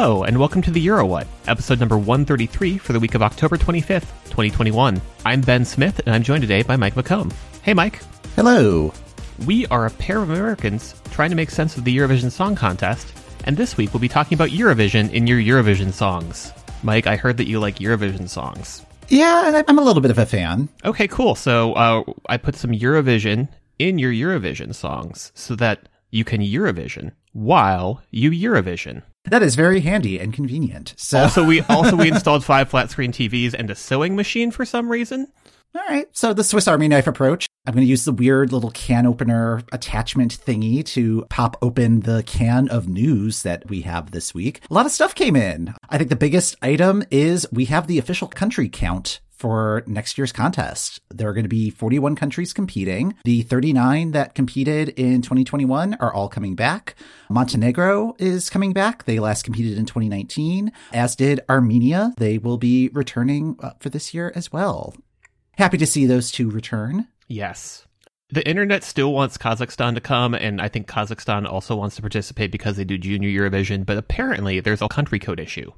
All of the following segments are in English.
Hello, and welcome to the EuroWhat, episode number 133 for the week of October 25th, 2021. I'm Ben Smith, and I'm joined today by Mike McComb. Hey, Mike. Hello. We are a pair of Americans trying to make sense of the Eurovision Song Contest, and this week we'll be talking about Eurovision in your Eurovision songs. Mike, I heard that you like Eurovision songs. Yeah, I'm a little bit of a fan. Okay, cool. So uh, I put some Eurovision in your Eurovision songs so that you can Eurovision while you Eurovision. That is very handy and convenient. So Also, we also we installed five flat screen TVs and a sewing machine for some reason. All right. So the Swiss Army knife approach. I'm going to use the weird little can opener attachment thingy to pop open the can of news that we have this week. A lot of stuff came in. I think the biggest item is we have the official country count for next year's contest. There are going to be 41 countries competing. The 39 that competed in 2021 are all coming back. Montenegro is coming back. They last competed in 2019, as did Armenia. They will be returning for this year as well. Happy to see those two return. Yes. The internet still wants Kazakhstan to come, and I think Kazakhstan also wants to participate because they do Junior Eurovision, but apparently there's a country code issue.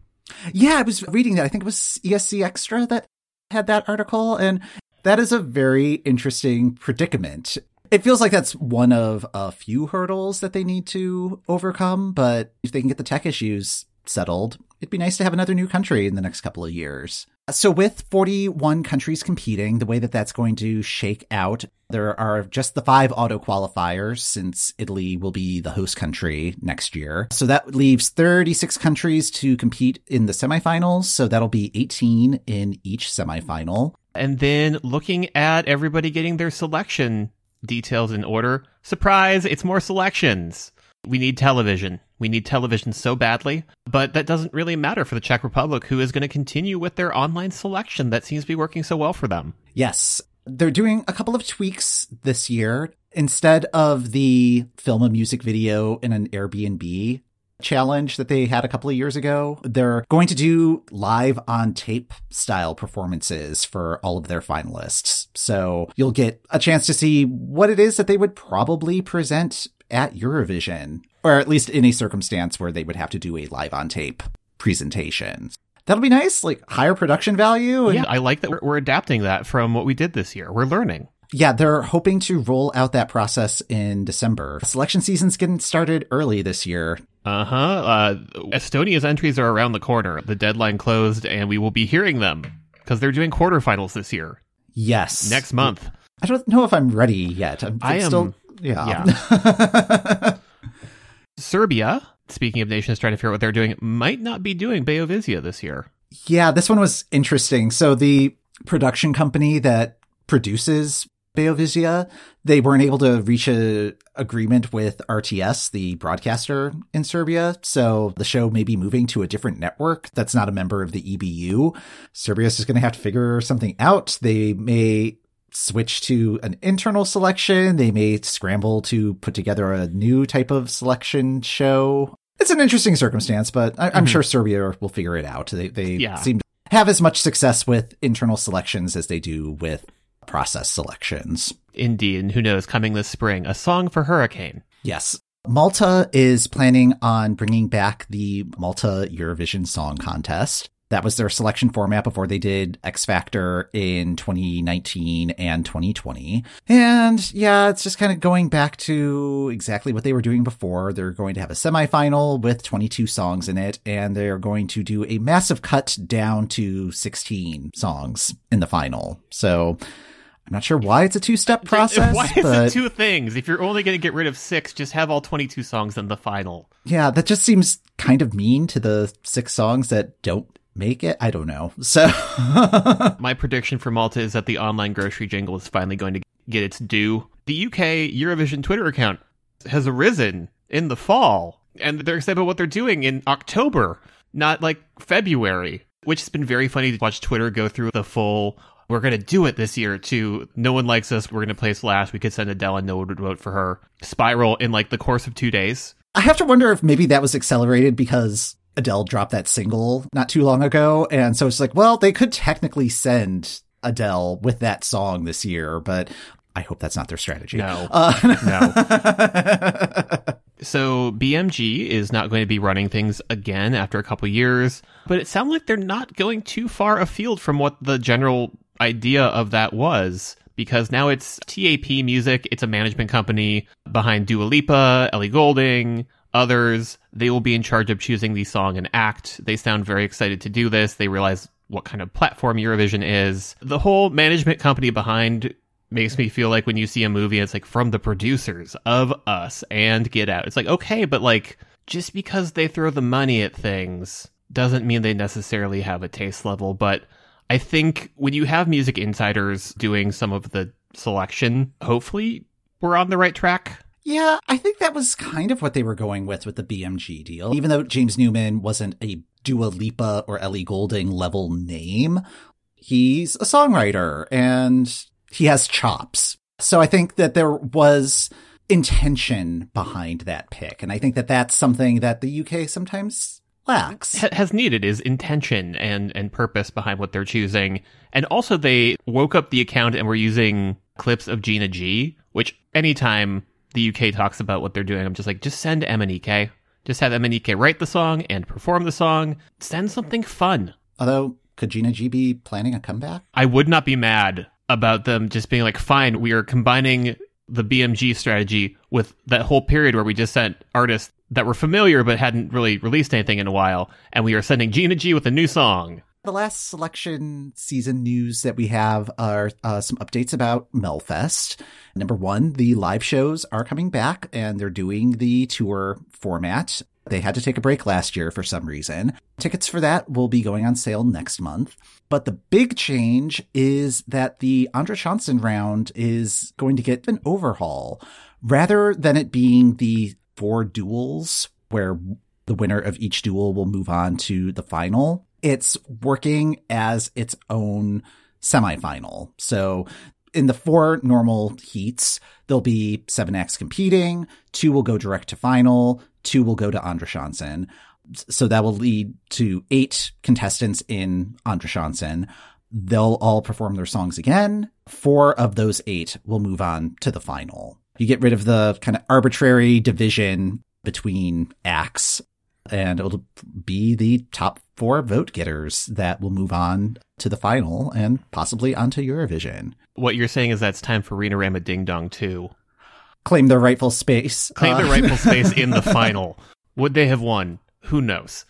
Yeah, I was reading that. I think it was ESCXtra that had that article, and that is a very interesting predicament. It feels like that's one of a few hurdles that they need to overcome, but if they can get the tech issues settled, it'd be nice to have another new country in the next couple of years. So with 41 countries competing, the way that that's going to shake out, there are just the five auto qualifiers since Italy will be the host country next year. So that leaves 36 countries to compete in the semifinals. So that'll be 18 in each semifinal. And then looking at everybody getting their selection details in order, surprise, it's more selections. We need television. We need television so badly, but that doesn't really matter for the Czech Republic, who is going to continue with their online selection that seems to be working so well for them. Yes. They're doing a couple of tweaks this year. Instead of the film a music video in an Airbnb challenge that they had a couple of years ago, they're going to do live on tape style performances for all of their finalists. So you'll get a chance to see what it is that they would probably present at Eurovision, or at least in a circumstance where they would have to do a live on tape presentation. That'll be nice, like higher production value. And- yeah, I like that we're, we're adapting that from what we did this year. We're learning. Yeah, they're hoping to roll out that process in December. Selection season's getting started early this year. Uh-huh. Uh Estonia's entries are around the corner. The deadline closed, and we will be hearing them because they're doing quarterfinals this year. Yes, next month. I don't know if I'm ready yet. I'm, I am. Still, yeah. yeah. Serbia, speaking of nations trying to figure out what they're doing, might not be doing Beovizija this year. Yeah, this one was interesting. So the production company that produces Beovizija, they weren't able to reach a agreement with RTS, the broadcaster in Serbia. So the show may be moving to a different network that's not a member of the EBU. Serbia's just going to have to figure something out. They may switch to an internal selection. They may scramble to put together a new type of selection show. It's an interesting circumstance, but I- am mm-hmm. sure Serbia will figure it out. They, they yeah. seem to have as much success with internal selections as they do with process selections. Indeed. And who knows, coming this spring, a song for Hurricane. Yes. Malta is planning on bringing back the Malta Eurovision Song Contest. That was their selection format before they did X Factor in 2019 and 2020. And yeah, it's just kind of going back to exactly what they were doing before. They're going to have a semifinal with 22 songs in it, and they're going to do a massive cut down to 16 songs in the final. So I'm not sure why it's a two step process. Why is it two things? If you're only going to get rid of six, just have all 22 songs in the final. Yeah, that just seems kind of mean to the six songs that don't make it. I don't know. So my prediction for Malta is that the online grocery jingle is finally going to get its due. The UK Eurovision Twitter account has arisen in the fall, and they're excited about what they're doing in October, not like February. Which has been very funny to watch Twitter go through the full we're going to do it this year too. No one likes us. We're going to place last. We could send Adele and no one would vote for her. Spiral in like the course of two days. I have to wonder if maybe that was accelerated because Adele dropped that single not too long ago. And so it's like, well, they could technically send Adele with that song this year, but I hope that's not their strategy. No. Uh, no. So BMG is not going to be running things again after a couple years, but it sounds like they're not going too far afield from what the general idea of that was. Because now it's TAP Music, it's a management company behind Dua Lipa, Ellie Goulding, others. They will be in charge of choosing the song and act. They sound very excited to do this. They realize what kind of platform Eurovision is. The whole management company behind makes me feel like when you see a movie, it's like from the producers of Us and Get Out. It's like, okay, but like just because they throw the money at things doesn't mean they necessarily have a taste level. But I think when you have music insiders doing some of the selection, hopefully we're on the right track. Yeah, I think that was kind of what they were going with with the BMG deal. Even though James Newman wasn't a Dua Lipa or Ellie Goulding level name, he's a songwriter and he has chops. So I think that there was intention behind that pick. And I think that that's something that the UK sometimes lacks. Has needed is intention and, and purpose behind what they're choosing. And also they woke up the account and were using clips of Gina G, which anytime the UK talks about what they're doing, I'm just like, just send MNEK. Just have MNEK write the song and perform the song. Send something fun. Although, could Gina G be planning a comeback? I would not be mad about them just being like, fine, we are combining the BMG strategy with that whole period where we just sent artists that were familiar but hadn't really released anything in a while, and we are sending Gina G with a new song. The last selection season news that we have are uh, some updates about Melfest. Number one, the live shows are coming back and they're doing the tour format. They had to take a break last year for some reason. Tickets for that will be going on sale next month. But the big change is that the Andra Chansen round is going to get an overhaul. Rather than it being the four duels where the winner of each duel will move on to the final, it's working as its own semifinal. So in the four normal heats, there'll be seven acts competing. Two will go direct to final. Two will go to Chansen. So that will lead to eight contestants in Chansen. They'll all perform their songs again. Four of those eight will move on to the final. You get rid of the kind of arbitrary division between acts and it'll be the top four vote getters that will move on to the final and possibly onto Eurovision. What you're saying is that's time for Rena Rama Ding Dong too. Claim their rightful space. Claim uh, their rightful space in the final. Would they have won? Who knows?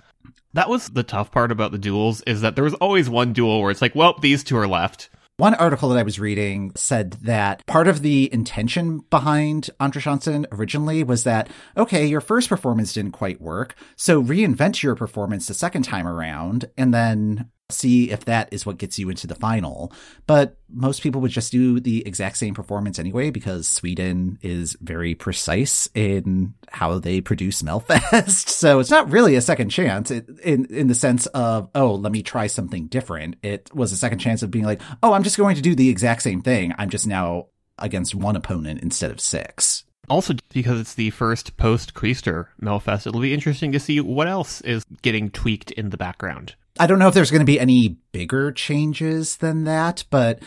That was the tough part about the duels is that there was always one duel where it's like, well, these two are left. One article that I was reading said that part of the intention behind Andra Chansen originally was that, okay, your first performance didn't quite work, so reinvent your performance the second time around, and then see if that is what gets you into the final. But most people would just do the exact same performance anyway because Sweden is very precise in how they produce Melfest. so it's not really a second chance in in the sense of, oh, let me try something different. It was a second chance of being like, oh, I'm just going to do the exact same thing. I'm just now against one opponent instead of six. Also, because it's the first post Christer Melfest, it'll be interesting to see what else is getting tweaked in the background. I don't know if there's going to be any bigger changes than that, but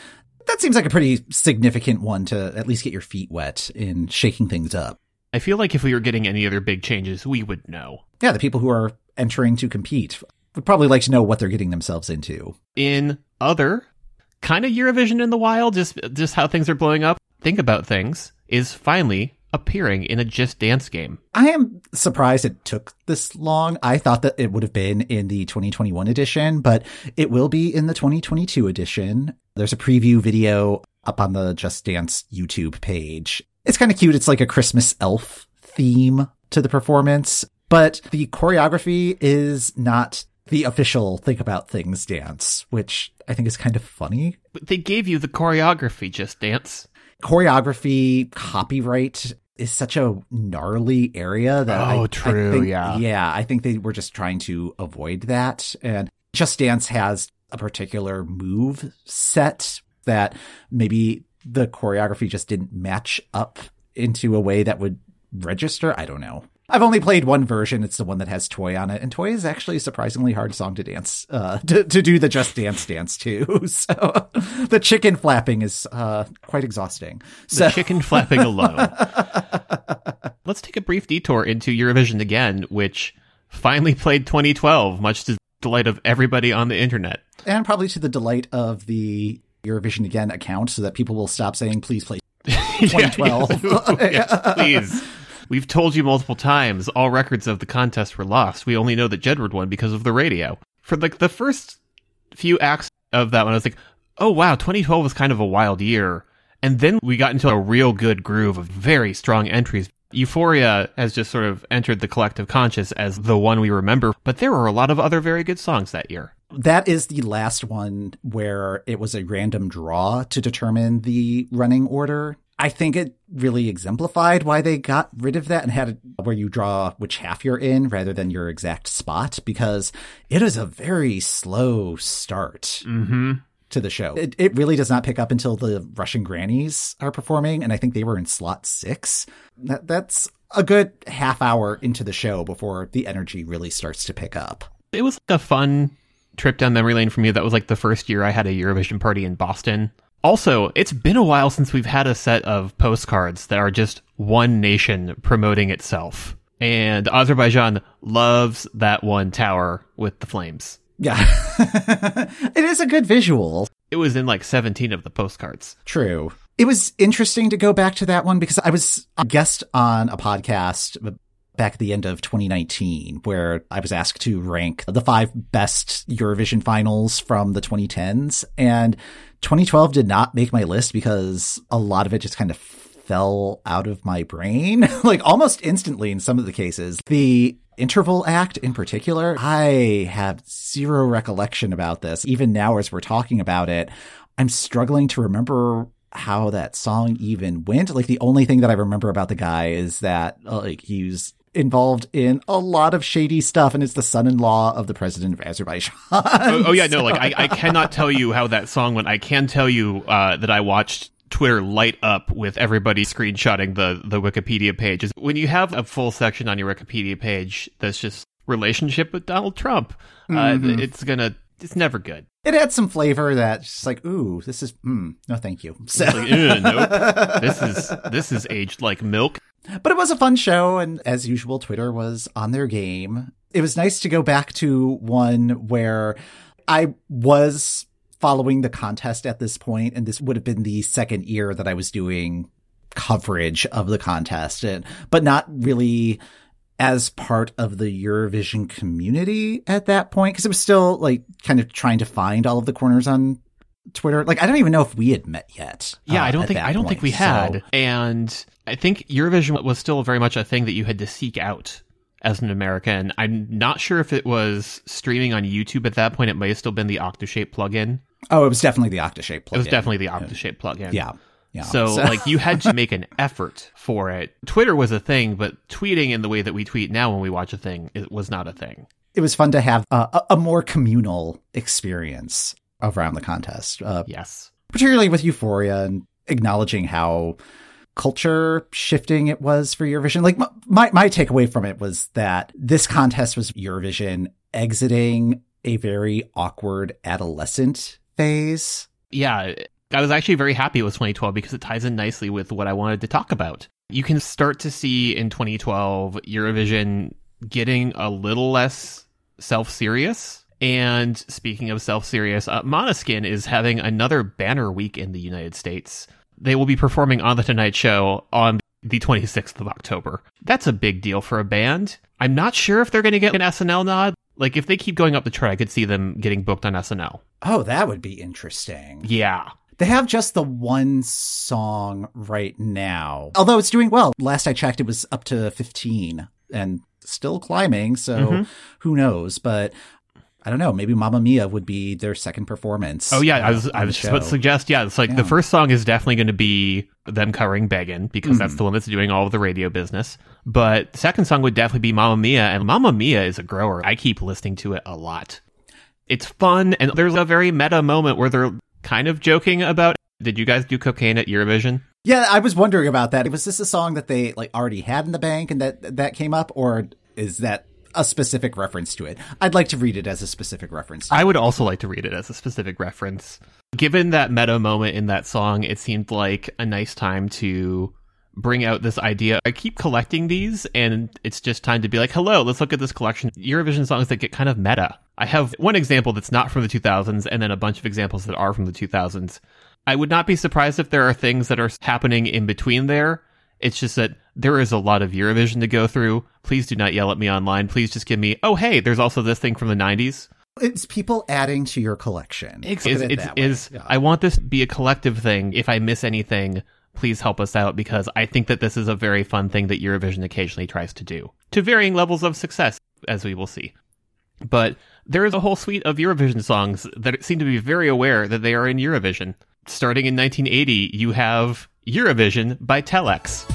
that seems like a pretty significant one to at least get your feet wet in shaking things up. I feel like if we were getting any other big changes, we would know. Yeah, the people who are entering to compete would probably like to know what they're getting themselves into. In other kind of Eurovision in the wild, just just how things are blowing up. Think about things is finally appearing in a Just Dance game. I am surprised it took this long. I thought that it would have been in the 2021 edition, but it will be in the 2022 edition. There's a preview video up on the Just Dance YouTube page. It's kind of cute. It's like a Christmas elf theme to the performance, but the choreography is not the official Think About Things dance, which I think is kind of funny. But they gave you the choreography, Just Dance. Choreography, copyright, is such a gnarly area that oh, I, true, I think, yeah, yeah. I think they were just trying to avoid that. And Just Dance has a particular move set that maybe the choreography just didn't match up into a way that would register. I don't know. I've only played one version. It's the one that has Toy on it, and Toy is actually a surprisingly hard song to dance, uh, to, to do the Just Dance dance too. So the chicken flapping is uh, quite exhausting. The chicken flapping alone. Let's take a brief detour into Eurovision again, which finally played 2012, much to the delight of everybody on the internet. And probably to the delight of the Eurovision Again account so that people will stop saying, please play 2012. yes, please. We've told you multiple times all records of the contest were lost. We only know that Jedward won because of the radio. For like the first few acts of that one, I was like, oh wow, 2012 was kind of a wild year. And then we got into a real good groove of very strong entries. Euphoria has just sort of entered the collective conscious as the one we remember, but there were a lot of other very good songs that year. That is the last one where it was a random draw to determine the running order. I think it really exemplified why they got rid of that and had it where you draw which half you're in rather than your exact spot because it is a very slow start. Mm-hmm to the show. It, it really does not pick up until the Russian grannies are performing, and I think they were in slot six. That, that's a good half hour into the show before the energy really starts to pick up. It was like a fun trip down memory lane for me. That was like the first year I had a Eurovision party in Boston. Also, it's been a while since we've had a set of postcards that are just one nation promoting itself. And Azerbaijan loves that one tower with the flames. Yeah. it is a good visual. It was in like 17 of the postcards. True. It was interesting to go back to that one because I was a guest on a podcast back at the end of 2019 where I was asked to rank the five best Eurovision finals from the 2010s. And 2012 did not make my list because a lot of it just kind of fell out of my brain, like almost instantly in some of the cases. The interval act in particular, I have zero recollection about this. Even now, as we're talking about it, I'm struggling to remember how that song even went. Like the only thing that I remember about the guy is that uh, like he's involved in a lot of shady stuff and is the son-in-law of the president of Azerbaijan. oh, oh, yeah, no, like I, I cannot tell you how that song went. I can tell you uh, that I watched Twitter light up with everybody screenshotting the the Wikipedia pages. When you have a full section on your Wikipedia page that's just relationship with Donald Trump, uh, mm-hmm. uh, it's gonna it's never good. It adds some flavor that's just like, ooh, this is mm, no, thank you. So. Like, nope. this is this is aged like milk. But it was a fun show, and as usual, Twitter was on their game. It was nice to go back to one where I was following the contest at this point, and this would have been the second year that I was doing coverage of the contest, and, but not really as part of the Eurovision community at that point, because it was still like kind of trying to find all of the corners on Twitter. Like I don't even know if we had met yet. Yeah, uh, I don't think I don't point, think we had. So. And I think Eurovision was still very much a thing that you had to seek out as an American. I'm not sure if it was streaming on YouTube at that point. It may have still been the Octoshape plugin. Oh, it was definitely the Octoshape plugin. It was definitely the Octoshape plugin. Yeah. Yeah. So, so, like you had to make an effort for it. Twitter was a thing, but tweeting in the way that we tweet now when we watch a thing it was not a thing. It was fun to have a, a more communal experience around the contest. Uh, yes, particularly with Euphoria and acknowledging how culture shifting it was for Eurovision. Like my my takeaway from it was that this contest was Eurovision exiting a very awkward adolescent phase. Yeah, I was actually very happy with 2012 because it ties in nicely with what I wanted to talk about. You can start to see in 2012 Eurovision getting a little less self serious. And speaking of self serious, uh, Måneskin is having another banner week in the United States. They will be performing on The Tonight Show on the 26th of October. That's a big deal for a band. I'm not sure if they're going to get an SNL nod. Like, if they keep going up the chart, I could see them getting booked on SNL. Oh, that would be interesting. Yeah. They have just the one song right now, although it's doing well. Last I checked, it was up to 15 and still climbing. So mm-hmm. who knows? But I don't know. Maybe Mamma Mia would be their second performance. Oh yeah, I was I was just about to suggest. Yeah, it's like yeah. the first song is definitely going to be them covering Beggin' because mm-hmm. that's the one that's doing all of the radio business. But the second song would definitely be Mamma Mia, and Mamma Mia is a grower. I keep listening to it a lot. It's fun, and there's a very meta moment where they're kind of joking about. Did you guys do cocaine at Eurovision? Yeah, I was wondering about that. Was this a song that they like already had in the bank and that that came up, or is that a specific reference to it? I'd like to read it as a specific reference. I would also like to read it as a specific reference. Given that meta moment in that song, it seemed like a nice time to bring out this idea. I keep collecting these, and it's just time to be like, hello, let's look at this collection. Eurovision songs that get kind of meta. I have one example that's not from the 2000s, and then a bunch of examples that are from the 2000s. I would not be surprised if there are things that are happening in between there. It's just that there is a lot of Eurovision to go through. Please do not yell at me online. Please just give me, oh, hey, there's also this thing from the 90s. It's people adding to your collection. It's, it's, it it's, is- Yeah. I want this to be a collective thing. If I miss anything, please help us out because I think that this is a very fun thing that Eurovision occasionally tries to do to varying levels of success, as we will see. But there is a whole suite of Eurovision songs that seem to be very aware that they are in Eurovision. Starting in 1980, you have Eurovision by Telex.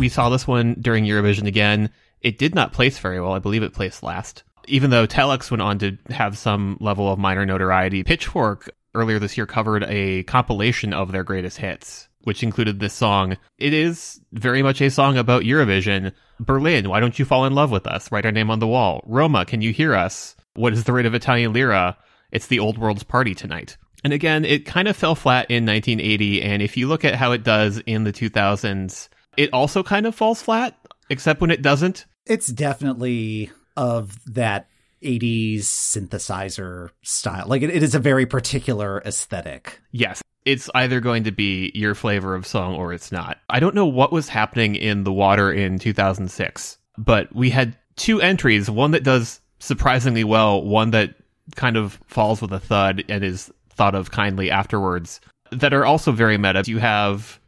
We saw this one during Eurovision again. It did not place very well. I believe it placed last. Even though Telex went on to have some level of minor notoriety, Pitchfork earlier this year covered a compilation of their greatest hits, which included this song. It is very much a song about Eurovision. Berlin, why don't you fall in love with us? Write our name on the wall. Roma, can you hear us? What is the rate of Italian lira? It's the old world's party tonight. And again, it kind of fell flat in 1980. And if you look at how it does in the 2000s, it also kind of falls flat, except when it doesn't. it's definitely of that 80s synthesizer style. Like it, it is a very particular aesthetic. Yes, it's either going to be your flavor of song or it's not. I don't know what was happening in the water in 2006, but we had two entries, one that does surprisingly well, one that kind of falls with a thud and is thought of kindly afterwards, that are also very meta. You have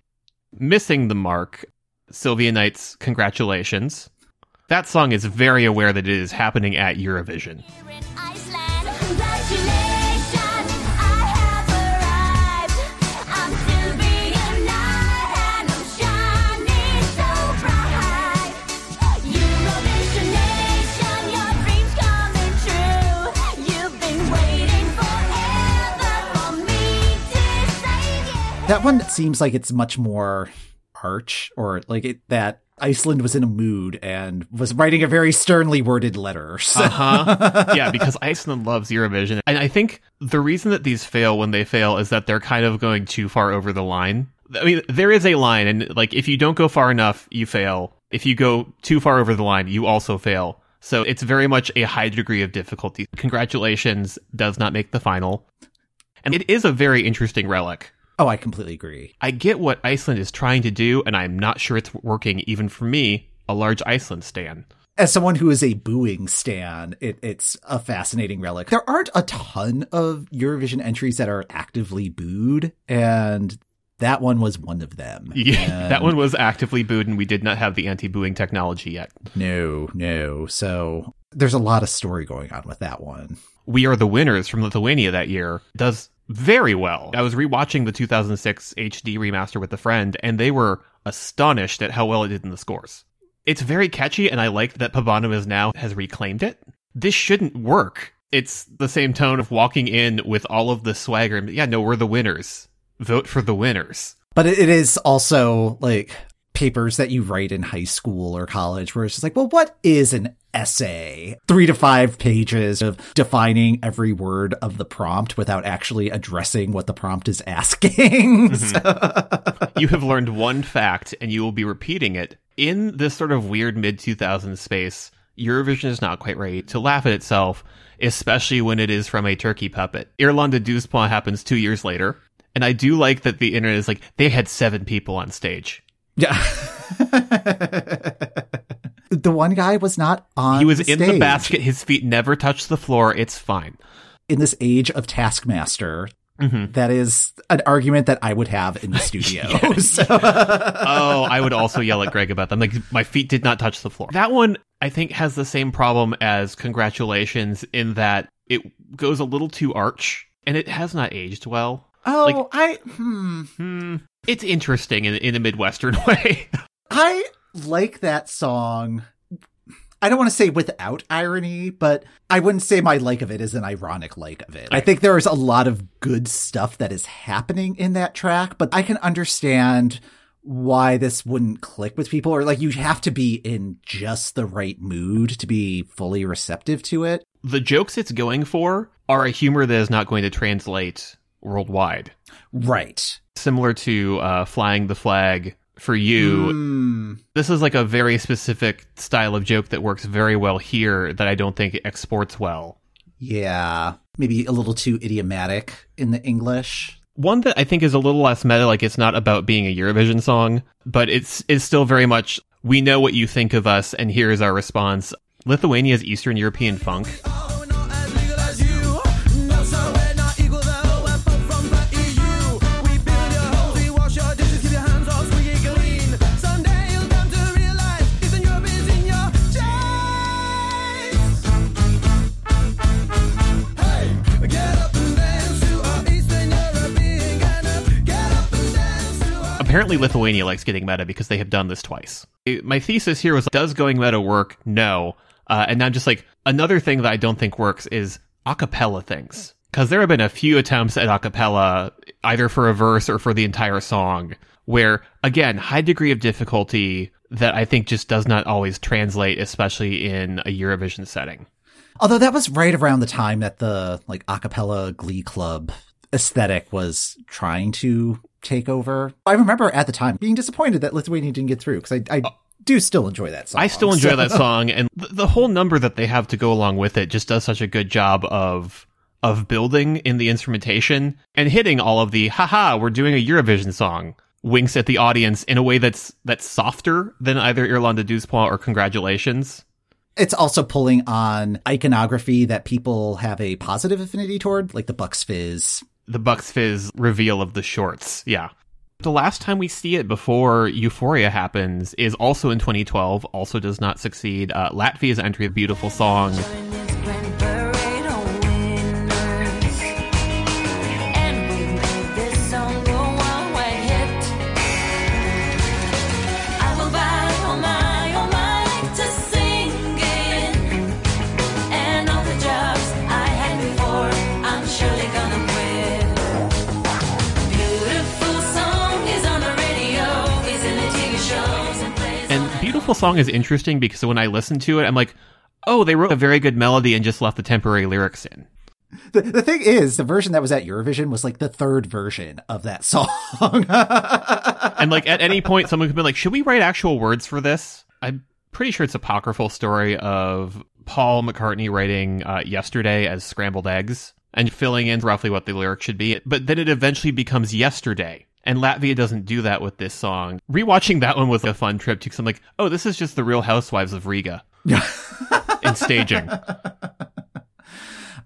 Missing the Mark, Silvía Night's Congratulations. That song is very aware that it is happening at Eurovision. That one seems like it's much more arch or like it, that Iceland was in a mood and was writing a very sternly worded letter. So. Uh huh. yeah, because Iceland loves Eurovision. And I think the reason that these fail when they fail is that they're kind of going too far over the line. I mean, there is a line, and like if you don't go far enough, you fail. If you go too far over the line, you also fail. So it's very much a high degree of difficulty. Congratulations does not make the final. And it is a very interesting relic. Oh, I completely agree. I get what Iceland is trying to do, and I'm not sure it's working even for me, a large Iceland stan. As someone who is a booing stan, it, it's a fascinating relic. There aren't a ton of Eurovision entries that are actively booed, and that one was one of them. Yeah, And that one was actively booed, and we did not have the anti-booing technology yet. No, no. So there's a lot of story going on with that one. We Are the Winners from Lithuania that year does very well. I was rewatching the 2006 HD remaster with a friend, and they were astonished at how well it did in the scores. It's very catchy, and I like that Pabanum now has reclaimed it. This shouldn't work. It's the same tone of walking in with all of the swagger. and, Yeah, no, we're the winners. Vote for the winners. But it is also like papers that you write in high school or college where it's just like, well, what is an essay? Three to five pages of defining every word of the prompt without actually addressing what the prompt is asking. Mm-hmm. So- you have learned one fact and you will be repeating it. In this sort of weird mid 2000s space eurovision is not quite ready to laugh at itself especially when it is from a turkey puppet. Irelande Douze Pointe happens two years later. And i do like that the internet is like they had seven people on stage yeah. the one guy was not on he was in the basket his feet never touched the floor it's fine in this age of Taskmaster. Mhm. that is an argument that I would have in the studio. So- oh, I would also yell at Greg about them. Like my feet did not touch the floor. That one I think has the same problem as congratulations in that it goes a little too arch and it has not aged well. Oh, Like- I hmm, Hmm. It's interesting in in a midwestern way. I like that song. I don't want to say without irony, but I wouldn't say my like of it is an ironic like of it. I think there is a lot of good stuff that is happening in that track, but I can understand why this wouldn't click with people or like you have to be in just the right mood to be fully receptive to it. The jokes it's going for are a humor that is not going to translate worldwide. Right. Similar to uh, Flying the Flag for you, Hmm. this is like a very specific style of joke that works very well here that I don't think exports well. Yeah. Maybe a little too idiomatic in the English. One that I think is a little less meta, like it's not about being a Eurovision song, but it's it's still very much we know what you think of us, and here is our response. Lithuania's Eastern European funk. Apparently, Lithuania likes getting meta because they have done this twice. My thesis here was does going meta work? No. Uh, and now, I'm just like another thing that I don't think works is acapella things. Because there have been a few attempts at acapella, either for a verse or for the entire song, where, again, high degree of difficulty that I think just does not always translate, especially in a Eurovision setting. Although that was right around the time that the like a cappella glee club aesthetic was trying to take over. I remember at the time being disappointed that Lithuania didn't get through because I, I do still enjoy that song. I still enjoy So- that song, and th- the whole number that they have to go along with it just does such a good job of of building in the instrumentation and hitting all of the haha, we're doing a Eurovision song winks at the audience in a way that's that's softer than either Irelande Douze Pointe or Congratulations. It's also pulling on iconography that people have a positive affinity toward, like the Bucks Fizz. The Bucks Fizz reveal of the shorts, yeah. The last time we see it before Euphoria happens is also in 2012, also does not succeed. Uh, Latvia's entry of Beautiful Song. Song is interesting because when I listen to it, I'm like, oh, they wrote a very good melody and just left the temporary lyrics in. The, the thing is, the version that was at Eurovision was like the third version of that song. And like at any point, someone could be like, should we write actual words for this? I'm pretty sure it's apocryphal story of Paul McCartney writing uh, yesterday as scrambled eggs and filling in roughly what the lyric should be. But then it eventually becomes yesterday. And Latvia doesn't do that with this song. Rewatching that one was a fun trip too, because I'm like, oh, this is just the Real Housewives of Riga in staging.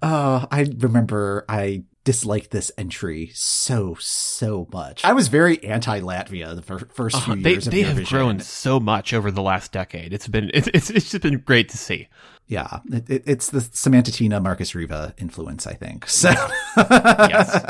Oh, I remember I disliked this entry so, so much. I was very anti Latvia the fir- first few Uh, they years of they have grown so much over the last decade. It's been it's it's, it's just been great to see. Yeah, it, it, it's the Samanta Tīna Markus Riva influence, I think. So, Yes.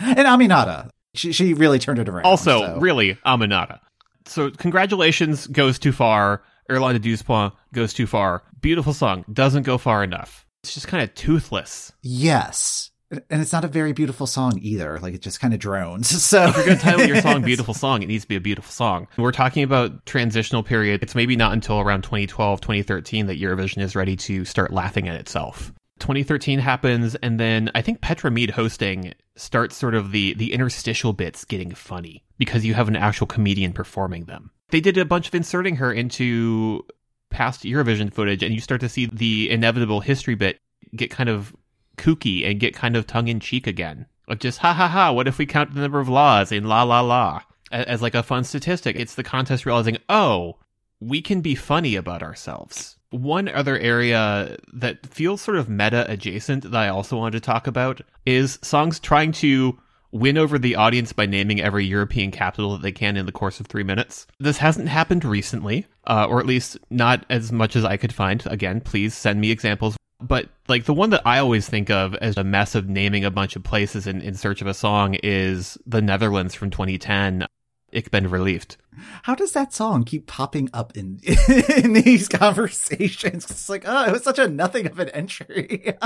and Aminata, she she really turned it around. Also, so. really, Aminata. So, congratulations goes too far. Irelande Douze Pointe goes too far. Beautiful song doesn't go far enough. It's just kind of toothless. yes, and it's not a very beautiful song either. Like it just kind of drones. So If you're going to title your song "Beautiful Song," it needs to be a beautiful song. We're talking about transitional period. It's maybe not until around 2012, 2013 that Eurovision is ready to start laughing at itself. 2013 happens, and then I think Petra Mede hosting starts sort of the the interstitial bits getting funny because you have an actual comedian performing them. They did a bunch of inserting her into past Eurovision footage, and you start to see the inevitable history bit get kind of kooky and get kind of tongue in cheek again. Like just ha ha ha. What if we count the number of laws in la la la A- as like a fun statistic? It's the contest realizing, oh, we can be funny about ourselves. One other area that feels sort of meta adjacent that I also wanted to talk about is songs trying to win over the audience by naming every European capital that they can in the course of three minutes. This hasn't happened recently, uh, or at least not as much as I could find. Again, please send me examples. But like the one that I always think of as a mess of naming a bunch of places in, in search of a song is the Netherlands from 2010, Ik ben verliefd. How does that song keep popping up in in these conversations? It's like, oh, it was such a nothing of an entry.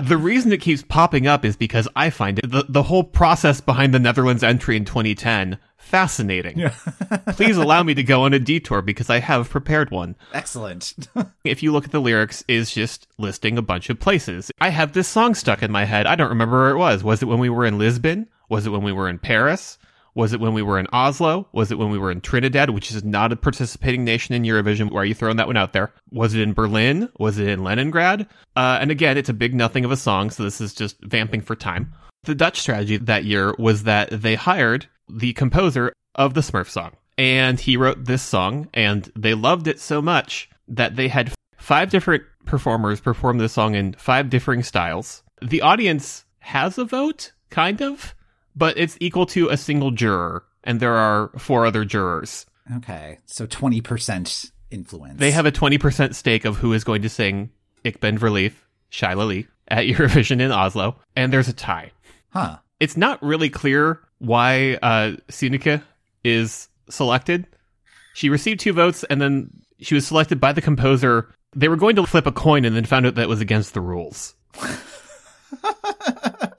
The reason it keeps popping up is because I find it the, the whole process behind the Netherlands entry in 2010 fascinating. Please allow me to go on a detour because I have prepared one. Excellent. If you look at the lyrics, is just listing a bunch of places. I have this song stuck in my head. I don't remember where it was. Was it when we were in Lisbon? Was it when we were in Paris? Was it when we were in Oslo? Was it when we were in Trinidad, which is not a participating nation in Eurovision? Why are you throwing that one out there? Was it in Berlin? Was it in Leningrad? Uh, and again, it's a big nothing of a song, so this is just vamping for time. The Dutch strategy that year was that they hired the composer of the Smurf song. And he wrote this song, and they loved it so much that they had five different performers perform this song in five differing styles. The audience has a vote, kind of, but it's equal to a single juror, and there are four other jurors. okay, so twenty percent influence. They have a 20% stake of who is going to sing Ik ben verliefd, Sha-la-lie, at Eurovision in Oslo, and there's a tie. huh? It's not really clear why uh, is selected. She received two votes, and then she was selected by the composer. They were going to flip a coin and then found out that it was against the rules.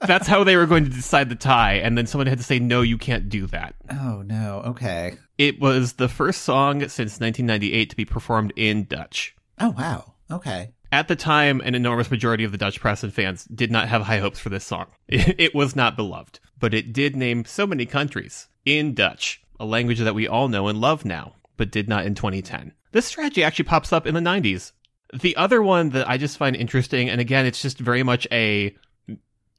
That's how they were going to decide the tie, and then someone had to say, no, you can't do that. Oh no. Okay. It was the first song since 1998 to be performed in Dutch. Oh wow. Okay. At the time, an enormous majority of the Dutch press and fans did not have high hopes for this song. It was not beloved, but it did name so many countries in Dutch, a language that we all know and love now, but did not in 2010. This strategy actually pops up in the 90s. The other one that I just find interesting, and again, it's just very much a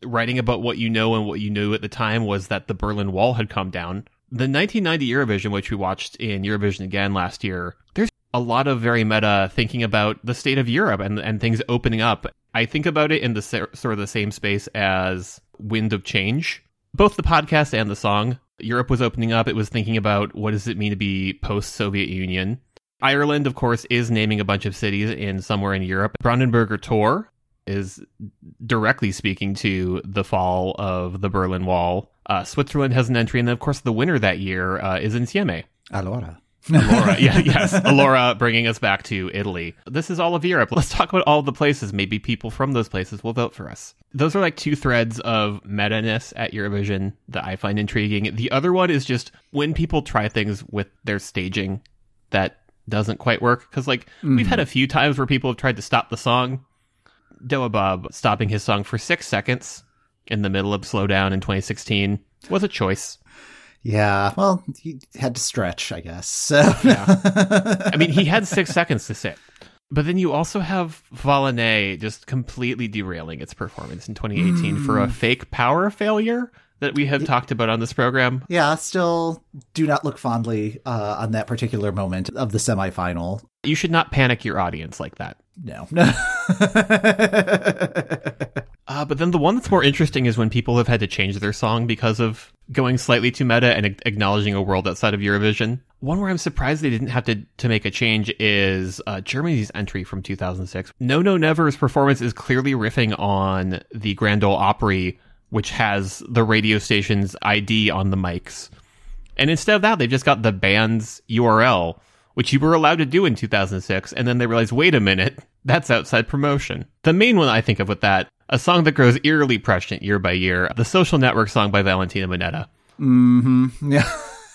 writing about what you know and what you knew at the time was that the Berlin Wall had come down. The 1990 Eurovision, which we watched in Eurovision again last year, there's a lot of very meta thinking about the state of Europe and, and things opening up. I think about it in the sort of the same space as Wind of Change. Both the podcast and the song, Europe was opening up. It was thinking about what does it mean to be post Soviet Union. Ireland, of course, is naming a bunch of cities in somewhere in Europe. Brandenburger Tor is directly speaking to the fall of the Berlin Wall. Uh, Switzerland has an entry, and then, of course, the winner that year uh, is Insieme. Allora. Alora, yeah, yes, Alora bringing us back to Italy. This is all of Europe. Let's talk about all the places. Maybe people from those places will vote for us. Those are like two threads of meta-ness at Eurovision that I find intriguing. The other one is just when people try things with their staging that doesn't quite work. Because like we've had a few times where people have tried to stop the song. Douwe Bob stopping his song for six seconds in the middle of Slowdown in 2016 was a choice. Yeah. Well, he had to stretch, I guess. So. I mean, he had six seconds to sit. But then you also have Valanet just completely derailing its performance in 2018 for a fake power failure that we have talked about on this program. yeah. Still, do not look fondly uh, on that particular moment of the semifinal. You should not panic your audience like that. No. Uh, but then the one that's more interesting is when people have had to change their song because of going slightly too meta and ac- acknowledging a world outside of Eurovision. One where I'm surprised they didn't have to, to make a change is uh, Germany's entry from 2006. No No Never's performance is clearly riffing on the Grand Ole Opry, which has the radio station's ID on the mics. And instead of that, they've just got the band's URL, which you were allowed to do in 2006. And then they realized, wait a minute, that's outside promotion. The main one I think of with that, a song that grows eerily prescient year by year, the social network song by Valentina Monetta. mm-hmm. Yeah.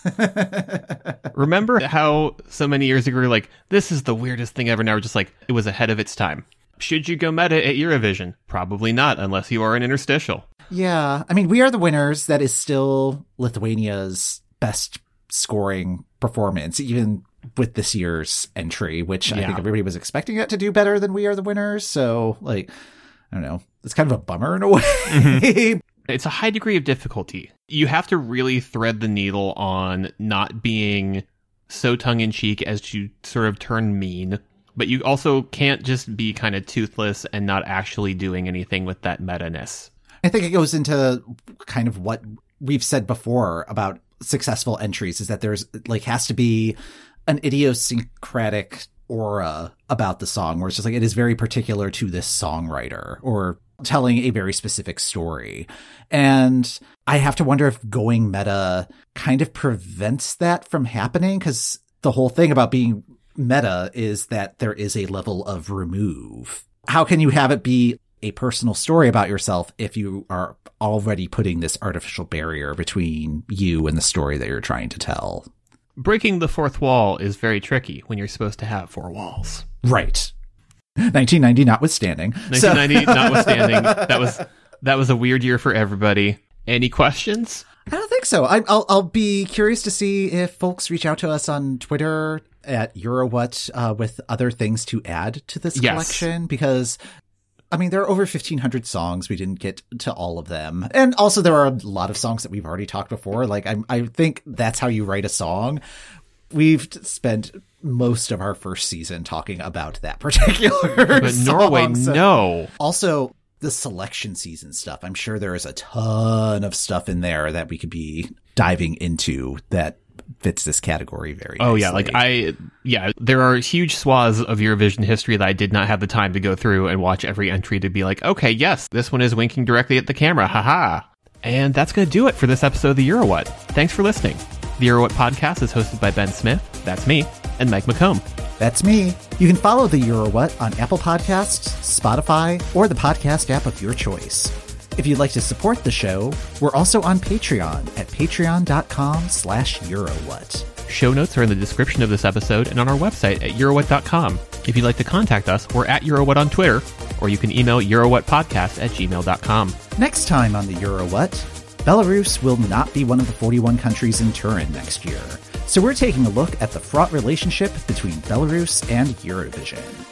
Remember how so many years ago we were like, this is the weirdest thing ever. Now we're just like, it was ahead of its time. Should you go meta at Eurovision? Probably not, unless you are an interstitial. Yeah. I mean, We Are the Winners, that is still Lithuania's best scoring performance, even with this year's entry, which I think everybody was expecting it to do better than We Are the Winners. So, like, I don't know. It's kind of a bummer in a way. Mm-hmm. It's a high degree of difficulty. You have to really thread the needle on not being so tongue in cheek as to sort of turn mean, but you also can't just be kind of toothless and not actually doing anything with that meta ness. I think it goes into kind of what we've said before about successful entries is that there's like has to be an idiosyncratic aura about the song where it's just like it is very particular to this songwriter or telling a very specific story. And I have to wonder if going meta kind of prevents that from happening because the whole thing about being meta is that there is a level of remove. How can you have it be a personal story about yourself if you are already putting this artificial barrier between you and the story that you're trying to tell? Breaking the fourth wall is very tricky when you're supposed to have four walls. Right. 1990 notwithstanding. So- 1990 notwithstanding, that was that was a weird year for everybody. Any questions? I don't think so. I, I'll I'll be curious to see if folks reach out to us on Twitter at Eurowhat uh, with other things to add to this Yes. collection because. I mean, there are over 1,500 songs. We didn't get to all of them. And also, there are a lot of songs that we've already talked before. Like, I, I think that's how you write a song. We've spent most of our first season talking about that particular But Norway, song, so- no. also, the selection season stuff. I'm sure there is a ton of stuff in there that we could be diving into that fits this category very. Oh yeah, like. I yeah, there are huge swaths of Eurovision history that I did not have the time to go through and watch every entry to be like, okay, yes, this one is winking directly at the camera, haha. And that's going to do it for this episode of the EuroWhat. Thanks for listening. The EuroWhat podcast is hosted by Ben Smith, that's me, and Mike McComb. That's me. You can follow the EuroWhat on Apple Podcasts, Spotify, or the podcast app of your choice. If you'd like to support the show, we're also on Patreon at patreon.com slash Eurowhat. Show notes are in the description of this episode and on our website at Eurowhat.com. If you'd like to contact us, we're at Eurowhat on Twitter, or you can email EurowhatPodcast at gmail.com. Next time on the EuroWhat, Belarus will not be one of the 41 countries in Turin next year. So we're taking a look at the fraught relationship between Belarus and Eurovision.